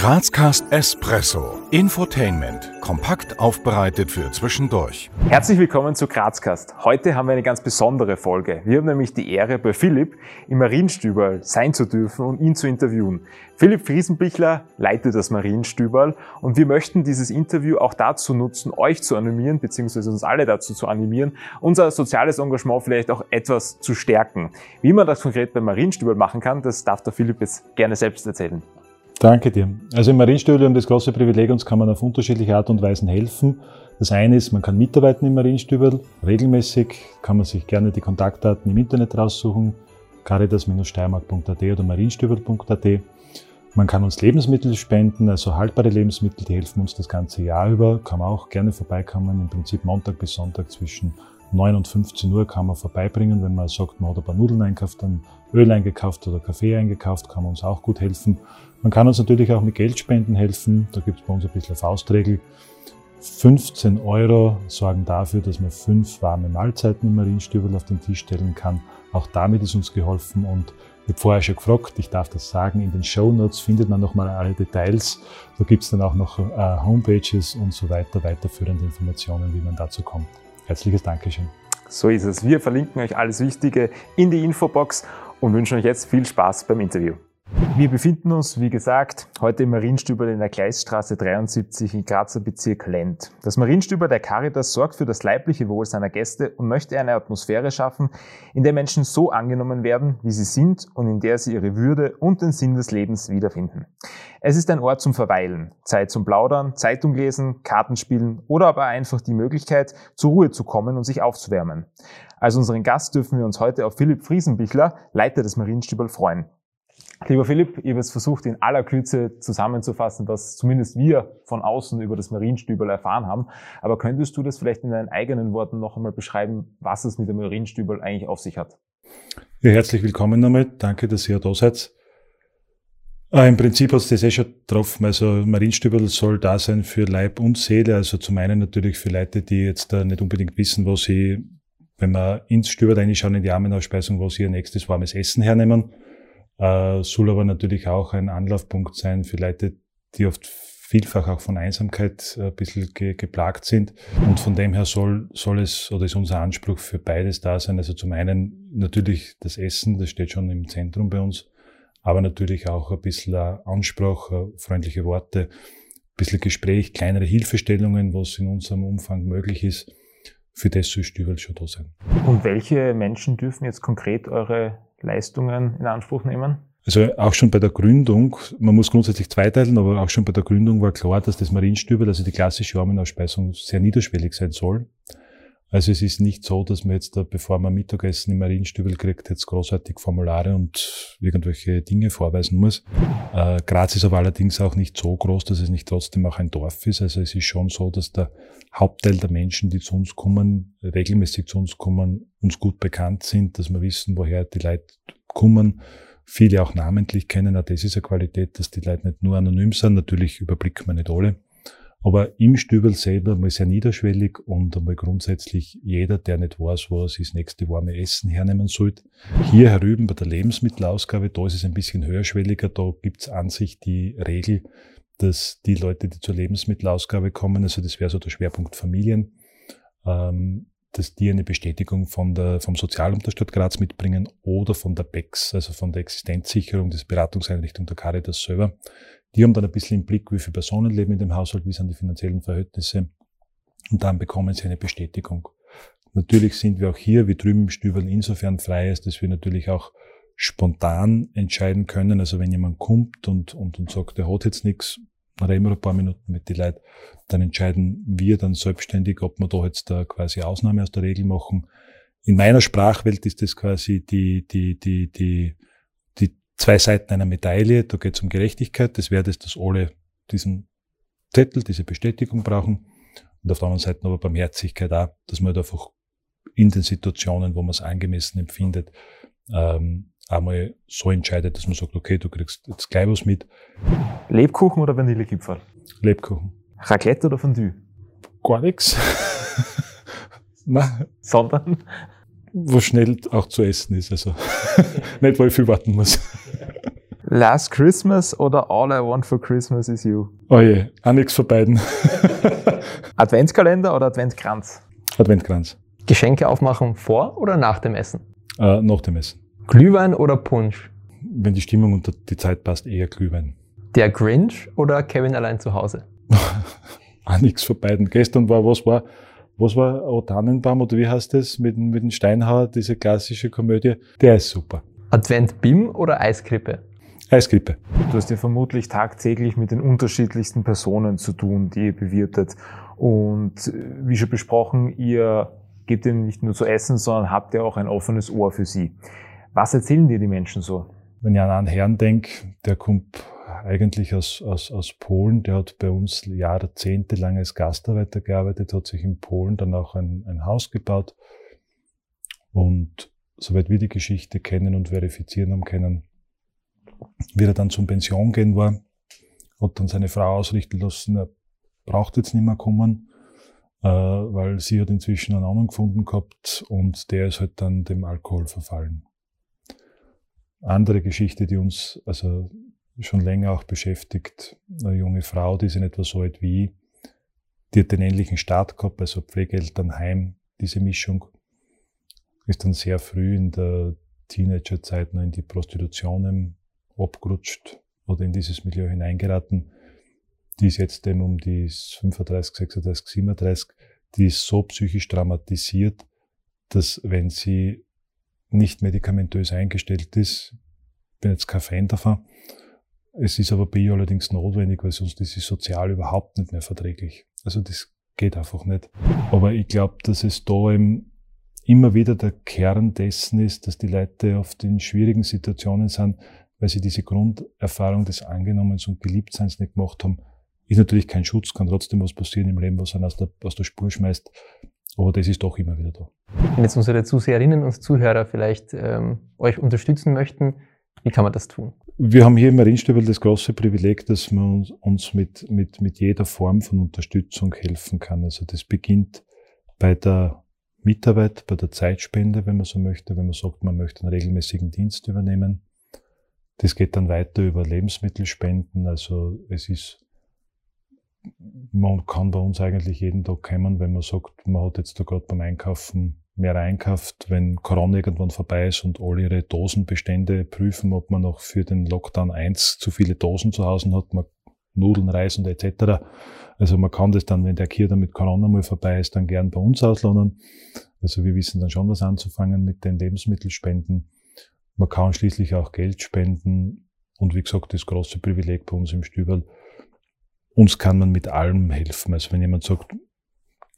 Grazcast Espresso. Infotainment. Kompakt aufbereitet für zwischendurch. Herzlich willkommen zu Grazcast. Heute haben wir eine ganz besondere Folge. Wir haben nämlich die Ehre, bei Philipp im Marienstüberl sein zu dürfen und ihn zu interviewen. Philipp Friesenbichler leitet das Marienstüberl und wir möchten dieses Interview auch dazu nutzen, euch zu animieren, beziehungsweise uns alle dazu zu animieren, unser soziales Engagement vielleicht auch etwas zu stärken. Wie man das konkret beim Marienstüberl machen kann, das darf der Philipp jetzt gerne selbst erzählen. Danke dir. Also im haben das große Privileg, uns kann man auf unterschiedliche Art und Weisen helfen. Das eine ist, man kann mitarbeiten im Marienstüberl. Regelmäßig kann man sich gerne die Kontaktdaten im Internet raussuchen. caritas-steiermark.at oder marienstüberl.at. Man kann uns Lebensmittel spenden, also haltbare Lebensmittel, die helfen uns das ganze Jahr über. Kann man auch gerne vorbeikommen. Im Prinzip Montag bis Sonntag zwischen 9 und 15 Uhr kann man vorbeibringen. Wenn man sagt, man hat ein paar Nudeln einkauft, dann Öl eingekauft oder Kaffee eingekauft, kann man uns auch gut helfen. Man kann uns natürlich auch mit Geldspenden helfen. Da gibt es bei uns ein bisschen Faustregel. 15 Euro sorgen dafür, dass man fünf warme Mahlzeiten im Marienstübel auf den Tisch stellen kann. Auch damit ist uns geholfen und ich habe vorher schon gefragt, ich darf das sagen, in den Show Notes findet man nochmal alle Details. Da gibt es dann auch noch äh, Homepages und so weiter, weiterführende Informationen, wie man dazu kommt. Herzliches Dankeschön. So ist es. Wir verlinken euch alles Wichtige in die Infobox und wünschen euch jetzt viel Spaß beim Interview. Wir befinden uns, wie gesagt, heute im Marienstüber in der Gleisstraße 73 im Grazer Bezirk Lent. Das Marienstüber der Caritas sorgt für das leibliche Wohl seiner Gäste und möchte eine Atmosphäre schaffen, in der Menschen so angenommen werden, wie sie sind und in der sie ihre Würde und den Sinn des Lebens wiederfinden. Es ist ein Ort zum Verweilen, Zeit zum Plaudern, Zeitung lesen, Kartenspielen oder aber einfach die Möglichkeit, zur Ruhe zu kommen und sich aufzuwärmen. Als unseren Gast dürfen wir uns heute auf Philipp Friesenbichler, Leiter des Marienstübel, freuen. Lieber Philipp, ich habe jetzt versucht, in aller Kürze zusammenzufassen, was zumindest wir von außen über das Marienstübel erfahren haben. Aber könntest du das vielleicht in deinen eigenen Worten noch einmal beschreiben, was es mit dem Marienstübel eigentlich auf sich hat? Ja, herzlich willkommen damit. Danke, dass ihr da seid. Äh, Im Prinzip hat es das eh schon getroffen. Also Marienstübel soll da sein für Leib und Seele. Also zum einen natürlich für Leute, die jetzt da nicht unbedingt wissen, wo sie, wenn man ins Stübel reinschauen in die Armenausspeisung, wo sie ihr nächstes warmes Essen hernehmen äh, soll aber natürlich auch ein Anlaufpunkt sein für Leute, die oft vielfach auch von Einsamkeit äh, ein bisschen ge geplagt sind. Und von dem her soll, soll es oder ist unser Anspruch für beides da sein. Also zum einen natürlich das Essen, das steht schon im Zentrum bei uns, aber natürlich auch ein bisschen Anspruch, äh, freundliche Worte, ein bisschen Gespräch, kleinere Hilfestellungen, was in unserem Umfang möglich ist. Für das soll Stübel schon da sein. Und welche Menschen dürfen jetzt konkret eure Leistungen in Anspruch nehmen? Also auch schon bei der Gründung, man muss grundsätzlich zweiteilen, aber auch schon bei der Gründung war klar, dass das Marienstübel, also die klassische Armenausspeisung, sehr niederschwellig sein soll. Also es ist nicht so, dass man jetzt, da, bevor man Mittagessen im Marienstübel kriegt, jetzt großartig Formulare und irgendwelche Dinge vorweisen muss. Äh, Graz ist aber allerdings auch nicht so groß, dass es nicht trotzdem auch ein Dorf ist. Also es ist schon so, dass der Hauptteil der Menschen, die zu uns kommen, regelmäßig zu uns kommen, uns gut bekannt sind, dass wir wissen, woher die Leute kommen. Viele auch namentlich kennen. Auch das ist eine Qualität, dass die Leute nicht nur anonym sind. Natürlich überblicken wir nicht alle. Aber im Stübel selber mal sehr niederschwellig und einmal grundsätzlich jeder, der nicht weiß, sich das nächste warme Essen hernehmen sollte. Hier herüben bei der Lebensmittelausgabe, da ist es ein bisschen höherschwelliger, da gibt's an sich die Regel, dass die Leute, die zur Lebensmittelausgabe kommen, also das wäre so der Schwerpunkt Familien, ähm, dass die eine Bestätigung von der, vom Sozialamt der Stadt Graz mitbringen oder von der BEX, also von der Existenzsicherung des Beratungseinrichtung der Caritas selber. Die haben dann ein bisschen im Blick, wie viele Personen leben in dem Haushalt, wie sind die finanziellen Verhältnisse. Und dann bekommen sie eine Bestätigung. Natürlich sind wir auch hier, wie drüben im Stüberl, insofern frei ist, dass wir natürlich auch spontan entscheiden können. Also wenn jemand kommt und, und, und sagt, er hat jetzt nichts, dann reden wir ein paar Minuten mit den Leuten, dann entscheiden wir dann selbstständig, ob wir da jetzt da quasi Ausnahme aus der Regel machen. In meiner Sprachwelt ist das quasi die, die, die, die, zwei Seiten einer Medaille. Da geht es um Gerechtigkeit. Das wäre das, dass alle diesen Zettel, diese Bestätigung brauchen. Und auf der anderen Seite aber Barmherzigkeit auch, dass man halt einfach in den Situationen, wo man es angemessen empfindet, ähm, einmal so entscheidet, dass man sagt, okay, du kriegst jetzt gleich was mit. Lebkuchen oder Vanillekipferl? Lebkuchen. Raclette oder Fondue? Gar nichts. Nein. Sondern? Was schnell auch zu essen ist, also nicht, weil ich viel warten muss. Last Christmas oder All I Want for Christmas is You? Oh je, auch nichts von beiden. Adventskalender oder Adventkranz? Adventkranz. Geschenke aufmachen vor oder nach dem Essen? Äh, nach dem Essen. Glühwein oder Punsch? Wenn die Stimmung und die Zeit passt, eher Glühwein. Der Grinch oder Kevin allein zu Hause? auch nichts von beiden. Gestern war, was war, was war O Tannenbaum oder wie heißt das mit, mit dem Steinhauer, diese klassische Komödie? Der ist super. Advent Bim oder Eiskrippe? Eiskrippe. Du hast ja vermutlich tagtäglich mit den unterschiedlichsten Personen zu tun, die ihr bewirtet. Und äh, wie schon besprochen, ihr gebt ihnen nicht nur zu essen, sondern habt ja auch ein offenes Ohr für sie. Was erzählen dir die Menschen so? Wenn ich an einen Herrn denke, der kommt eigentlich aus, aus, aus Polen, der hat bei uns jahrzehntelang als Gastarbeiter gearbeitet, hat sich in Polen dann auch ein, ein Haus gebaut. Und soweit wir die Geschichte kennen und verifizieren haben können, wie er dann zum Pension gehen war, hat dann seine Frau ausrichten lassen, er braucht jetzt nicht mehr kommen, äh, weil sie hat inzwischen einen anderen gefunden gehabt und der ist halt dann dem Alkohol verfallen. Andere Geschichte, die uns also schon länger auch beschäftigt, eine junge Frau, die in etwa so alt wie, die hat den ähnlichen Start gehabt, also Pflegeelternheim, diese Mischung, ist dann sehr früh in der Teenagerzeit noch in die Prostitution abgerutscht oder in dieses Milieu hineingeraten. Die ist jetzt eben um die 35, 36, 37, die ist so psychisch traumatisiert, dass wenn sie nicht medikamentös eingestellt ist, bin jetzt kein Fan davon, es ist aber bei allerdings notwendig, weil sonst ist sie sozial überhaupt nicht mehr verträglich. Also das geht einfach nicht. Aber ich glaube, dass es da eben immer wieder der Kern dessen ist, dass die Leute oft in schwierigen Situationen sind, weil sie diese Grunderfahrung des Angenommens und Geliebtseins nicht gemacht haben. Ist natürlich kein Schutz, kann trotzdem was passieren im Leben, was einen aus der, aus der Spur schmeißt. Aber das ist doch immer wieder da. Wenn jetzt unsere Zuseherinnen und Zuhörer vielleicht ähm, euch unterstützen möchten, wie kann man das tun? Wir haben hier im Marienstübel das große Privileg, dass man uns mit, mit, mit jeder Form von Unterstützung helfen kann. Also das beginnt bei der Mitarbeit, bei der Zeitspende, wenn man so möchte, wenn man sagt, man möchte einen regelmäßigen Dienst übernehmen. Das geht dann weiter über Lebensmittelspenden. Also es ist, man kann bei uns eigentlich jeden Tag kommen, wenn man sagt, man hat jetzt da gerade beim Einkaufen mehr einkauft, wenn Corona irgendwann vorbei ist und alle ihre Dosenbestände prüfen, ob man noch für den Lockdown 1 zu viele Dosen zu Hause hat, man Nudeln, Reis und etc. Also man kann das dann, wenn der Kier dann mit Corona mal vorbei ist, dann gern bei uns auslohnen. Also wir wissen dann schon was anzufangen mit den Lebensmittelspenden. Man kann schließlich auch Geld spenden und wie gesagt, das große Privileg bei uns im Stüberl. Uns kann man mit allem helfen. Also wenn jemand sagt,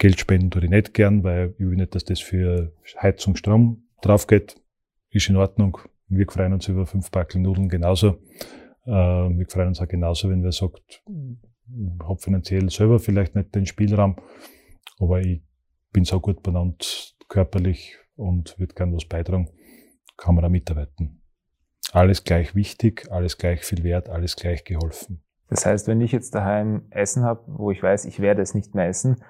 Geld spenden tue ich nicht gern, weil ich will nicht, dass das für Heizung, Strom drauf geht. Ist in Ordnung. Wir freuen uns über fünf Backel Nudeln genauso. Äh, wir freuen uns auch genauso, wenn wer sagt, ich habe finanziell selber vielleicht nicht den Spielraum, aber ich bin so gut benannt körperlich und würde gern was beitragen, kann man da mitarbeiten. Alles gleich wichtig, alles gleich viel wert, alles gleich geholfen. Das heißt, wenn ich jetzt daheim Essen habe, wo ich weiß, ich werde es nicht mehr essen,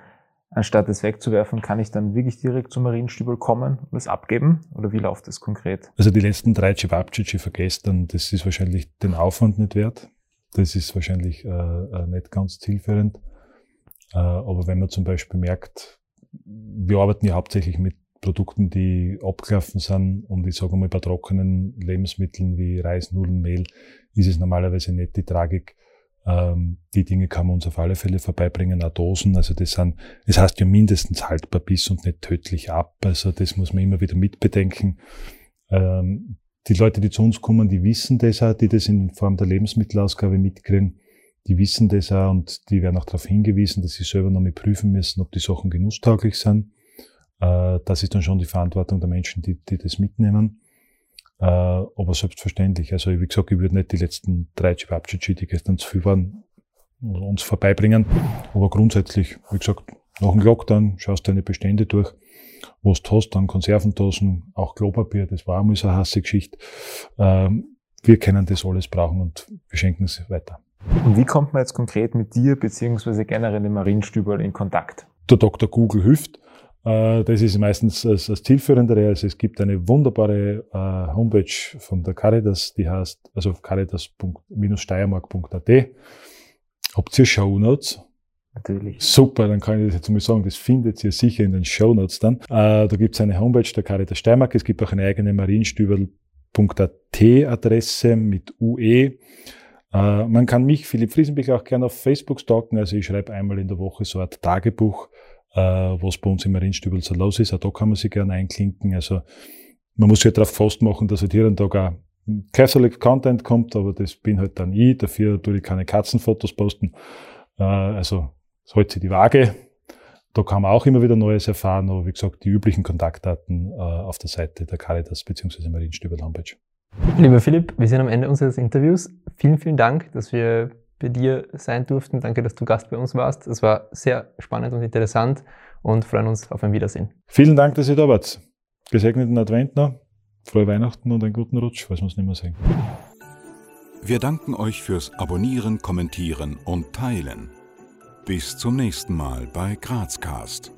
anstatt es wegzuwerfen, kann ich dann wirklich direkt zum Marienstübel kommen und es abgeben? Oder wie läuft das konkret? Also die letzten drei Cevapcici vergessen, das ist wahrscheinlich den Aufwand nicht wert. Das ist wahrscheinlich äh, äh, nicht ganz zielführend. Äh, aber wenn man zum Beispiel merkt, wir arbeiten ja hauptsächlich mit Produkten, die abgelaufen sind und ich sage mal bei trockenen Lebensmitteln wie Reis, Nudeln, Mehl ist es normalerweise nicht die Tragik, ähm, die Dinge kann man uns auf alle Fälle vorbeibringen, auch Dosen. Also das sind, es heißt ja mindestens haltbar bis und nicht tödlich ab. Also das muss man immer wieder mitbedenken. Ähm, die Leute, die zu uns kommen, die wissen das auch, die das in Form der Lebensmittelausgabe mitkriegen. Die wissen das auch und die werden auch darauf hingewiesen, dass sie selber nochmal prüfen müssen, ob die Sachen genusstauglich sind. Äh, das ist dann schon die Verantwortung der Menschen, die, die das mitnehmen. Äh, aber selbstverständlich. Also wie gesagt, ich würde nicht die letzten drei Cevapcici, die gestern zu viel waren, uns vorbeibringen. Aber grundsätzlich, wie gesagt, nach dem Lockdown schaust du deine Bestände durch, was du hast, dann Konservendosen, auch Klopapier, das war einmal so eine hasse Geschichte. Ähm, wir können das alles brauchen und wir schenken es weiter. Und wie kommt man jetzt konkret mit dir beziehungsweise generell dem Marienstüberl in Kontakt? Der Dr. Google hilft. Äh, das ist meistens das, das Zielführendere. Also es gibt eine wunderbare äh, Homepage von der Caritas, die heißt also caritas-steiermark.at. Habt ihr Show Notes? Natürlich. Super, dann kann ich das jetzt mal sagen, das findet ihr sicher in den Show Notes dann. Äh, da gibt es eine Homepage der Caritas Steiermark, es gibt auch eine eigene marienstüberl.at Adresse mit UE. Äh, man kann mich, Philipp Friesenbich, auch gerne auf Facebook stalken. Also ich schreibe einmal in der Woche so ein Tagebuch, äh, was bei uns im Marienstübel so los ist. Auch da kann man sich gerne einklinken. Also man muss sich darauf festmachen, dass halt hier und da auch Catholic Content kommt, aber das bin halt dann ich. Dafür tue ich keine Katzenfotos posten. Äh, also es hält sich die Waage. Da kann man auch immer wieder Neues erfahren, aber wie gesagt, die üblichen Kontaktdaten äh, auf der Seite der Caritas bzw. Marienstübel Homepage. Lieber Philipp, wir sind am Ende unseres Interviews. Vielen, vielen Dank, dass wir bei dir sein durften. Danke, dass du Gast bei uns warst. Es war sehr spannend und interessant und freuen uns auf ein Wiedersehen. Vielen Dank, dass ihr da wart. Gesegneten Advent noch, frohe Weihnachten und einen guten Rutsch, falls wir es nicht mehr sehen. Wir danken euch fürs Abonnieren, Kommentieren und Teilen. Bis zum nächsten Mal bei Grazcast.